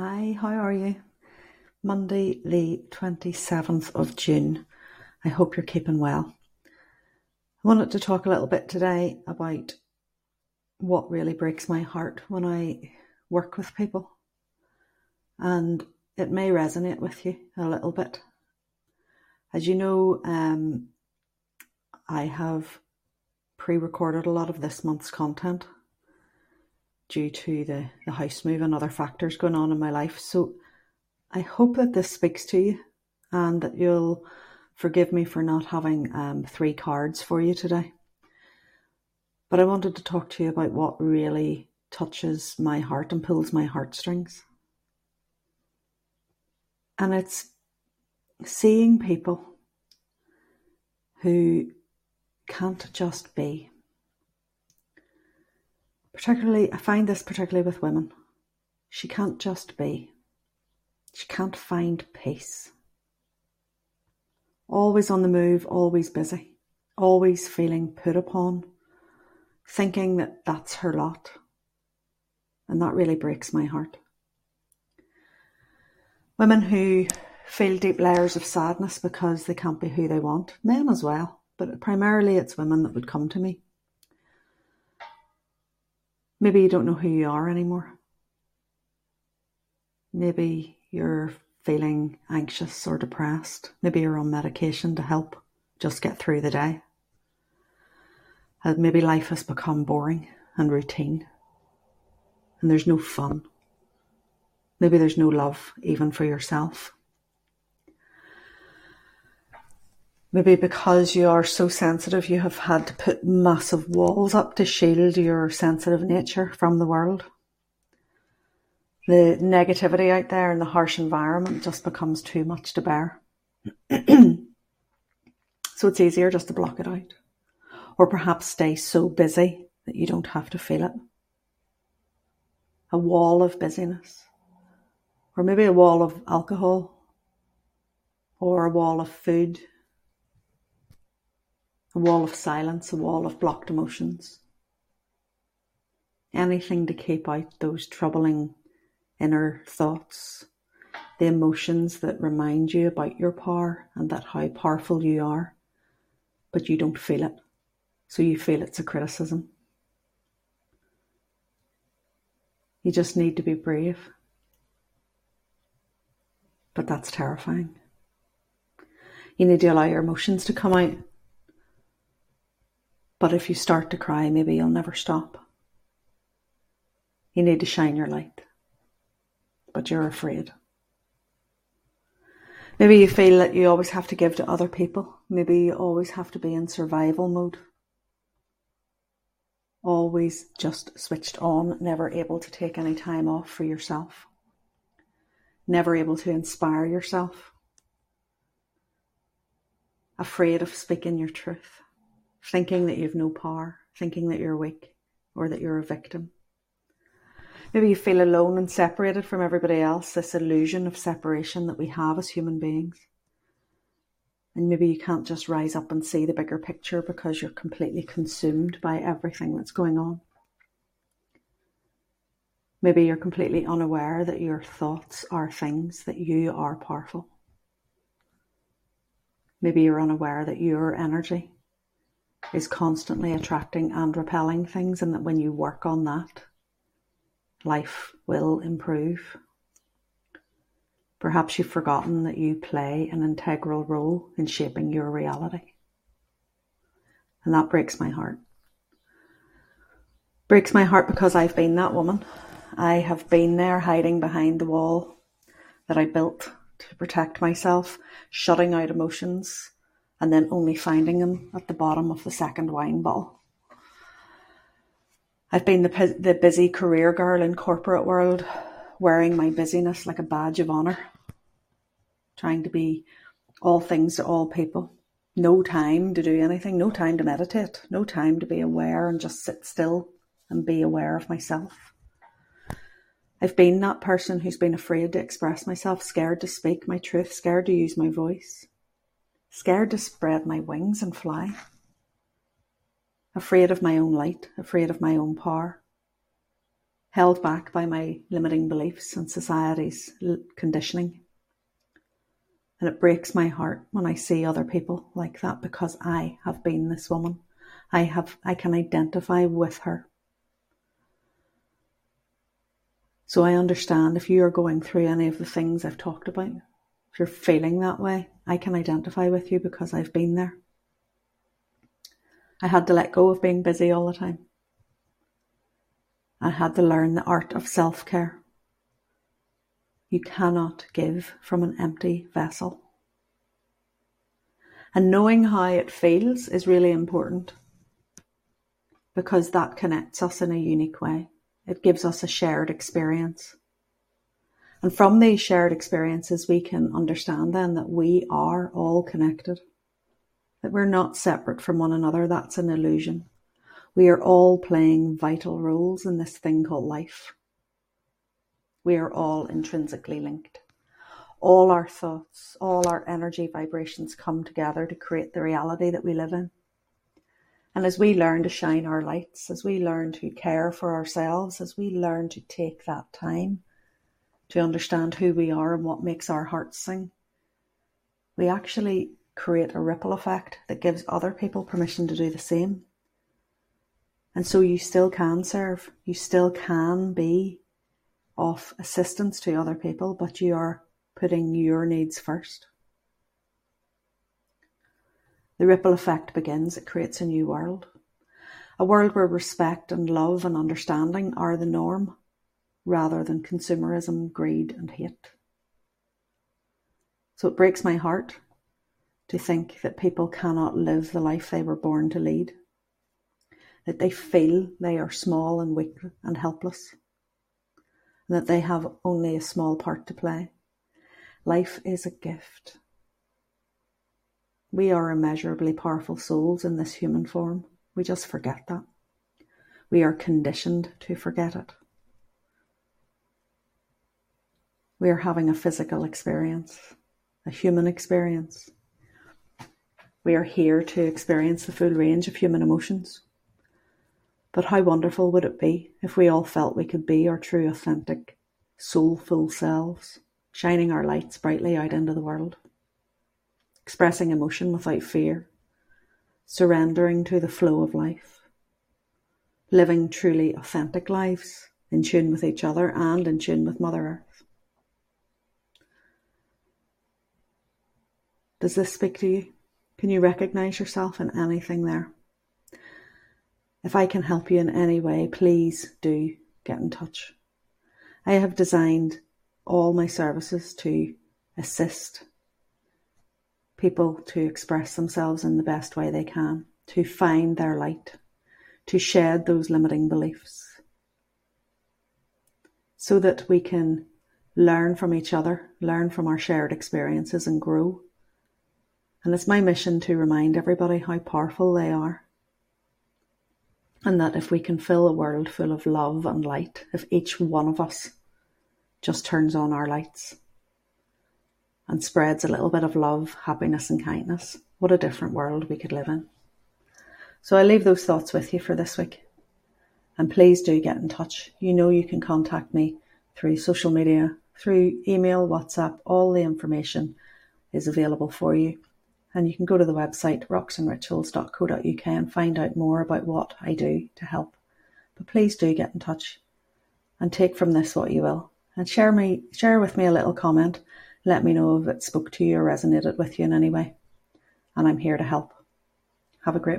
Hi, how are you? Monday, the 27th of June. I hope you're keeping well. I wanted to talk a little bit today about what really breaks my heart when I work with people. And it may resonate with you a little bit. As you know, um, I have pre recorded a lot of this month's content due to the, the house move and other factors going on in my life. So I hope that this speaks to you and that you'll forgive me for not having um, three cards for you today. But I wanted to talk to you about what really touches my heart and pulls my heartstrings. And it's seeing people who can't just be. Particularly, I find this particularly with women. She can't just be. She can't find peace. Always on the move, always busy, always feeling put upon, thinking that that's her lot. And that really breaks my heart. Women who feel deep layers of sadness because they can't be who they want, men as well, but primarily it's women that would come to me Maybe you don't know who you are anymore. Maybe you're feeling anxious or depressed. Maybe you're on medication to help just get through the day. And maybe life has become boring and routine and there's no fun. Maybe there's no love even for yourself. Maybe because you are so sensitive, you have had to put massive walls up to shield your sensitive nature from the world. The negativity out there and the harsh environment just becomes too much to bear. so it's easier just to block it out. Or perhaps stay so busy that you don't have to feel it. A wall of busyness. Or maybe a wall of alcohol. Or a wall of food a wall of silence, a wall of blocked emotions. Anything to keep out those troubling inner thoughts, the emotions that remind you about your power and that how powerful you are, but you don't feel it. So you feel it's a criticism. You just need to be brave. But that's terrifying. You need to allow your emotions to come out but if you start to cry, maybe you'll never stop. You need to shine your light, but you're afraid. Maybe you feel that you always have to give to other people. Maybe you always have to be in survival mode. Always just switched on, never able to take any time off for yourself. Never able to inspire yourself. Afraid of speaking your truth thinking that you've no power, thinking that you're weak or that you're a victim. Maybe you feel alone and separated from everybody else, this illusion of separation that we have as human beings. And maybe you can't just rise up and see the bigger picture because you're completely consumed by everything that's going on. Maybe you're completely unaware that your thoughts are things, that you are powerful. Maybe you're unaware that your energy is constantly attracting and repelling things, and that when you work on that, life will improve. Perhaps you've forgotten that you play an integral role in shaping your reality. And that breaks my heart. Breaks my heart because I've been that woman. I have been there hiding behind the wall that I built to protect myself, shutting out emotions, and then only finding him at the bottom of the second wine bottle. I've been the, the busy career girl in corporate world, wearing my busyness like a badge of honour, trying to be all things to all people. No time to do anything, no time to meditate, no time to be aware and just sit still and be aware of myself. I've been that person who's been afraid to express myself, scared to speak my truth, scared to use my voice scared to spread my wings and fly, afraid of my own light, afraid of my own power. held back by my limiting beliefs and society's conditioning. And it breaks my heart when I see other people like that because I have been this woman. I have I can identify with her. So I understand if you are going through any of the things I've talked about, you're feeling that way, I can identify with you because I've been there. I had to let go of being busy all the time. I had to learn the art of self care. You cannot give from an empty vessel. And knowing how it feels is really important because that connects us in a unique way. It gives us a shared experience. And from these shared experiences, we can understand then that we are all connected, that we're not separate from one another. That's an illusion. We are all playing vital roles in this thing called life. We are all intrinsically linked. All our thoughts, all our energy vibrations come together to create the reality that we live in. And as we learn to shine our lights, as we learn to care for ourselves, as we learn to take that time to understand who we are and what makes our hearts sing, we actually create a ripple effect that gives other people permission to do the same. And so you still can serve, you still can be of assistance to other people, but you are putting your needs first. The ripple effect begins, it creates a new world. A world where respect and love and understanding are the norm, rather than consumerism, greed, and hate. So it breaks my heart to think that people cannot live the life they were born to lead that they feel they are small and weak and helpless, and that they have only a small part to play. Life is a gift. We are immeasurably powerful souls in this human form. We just forget that. We are conditioned to forget it. We are having a physical experience, a human experience. We are here to experience the full range of human emotions. But how wonderful would it be if we all felt we could be our true, authentic, soulful selves, shining our lights brightly out into the world, expressing emotion without fear, surrendering to the flow of life, living truly authentic lives in tune with each other and in tune with Mother Earth. Does this speak to you? Can you recognize yourself in anything there? If I can help you in any way, please do get in touch. I have designed all my services to assist people to express themselves in the best way they can, to find their light, to shed those limiting beliefs, so that we can learn from each other, learn from our shared experiences, and grow. And it's my mission to remind everybody how powerful they are and that if we can fill a world full of love and light, if each one of us just turns on our lights and spreads a little bit of love, happiness, and kindness, what a different world we could live in. So I leave those thoughts with you for this week. And please do get in touch. You know you can contact me through social media, through email, WhatsApp, all the information is available for you and you can go to the website rocksandrituals.co.uk and find out more about what I do to help. But please do get in touch and take from this what you will. And share me share with me a little comment. Let me know if it spoke to you or resonated with you in any way. And I'm here to help. Have a great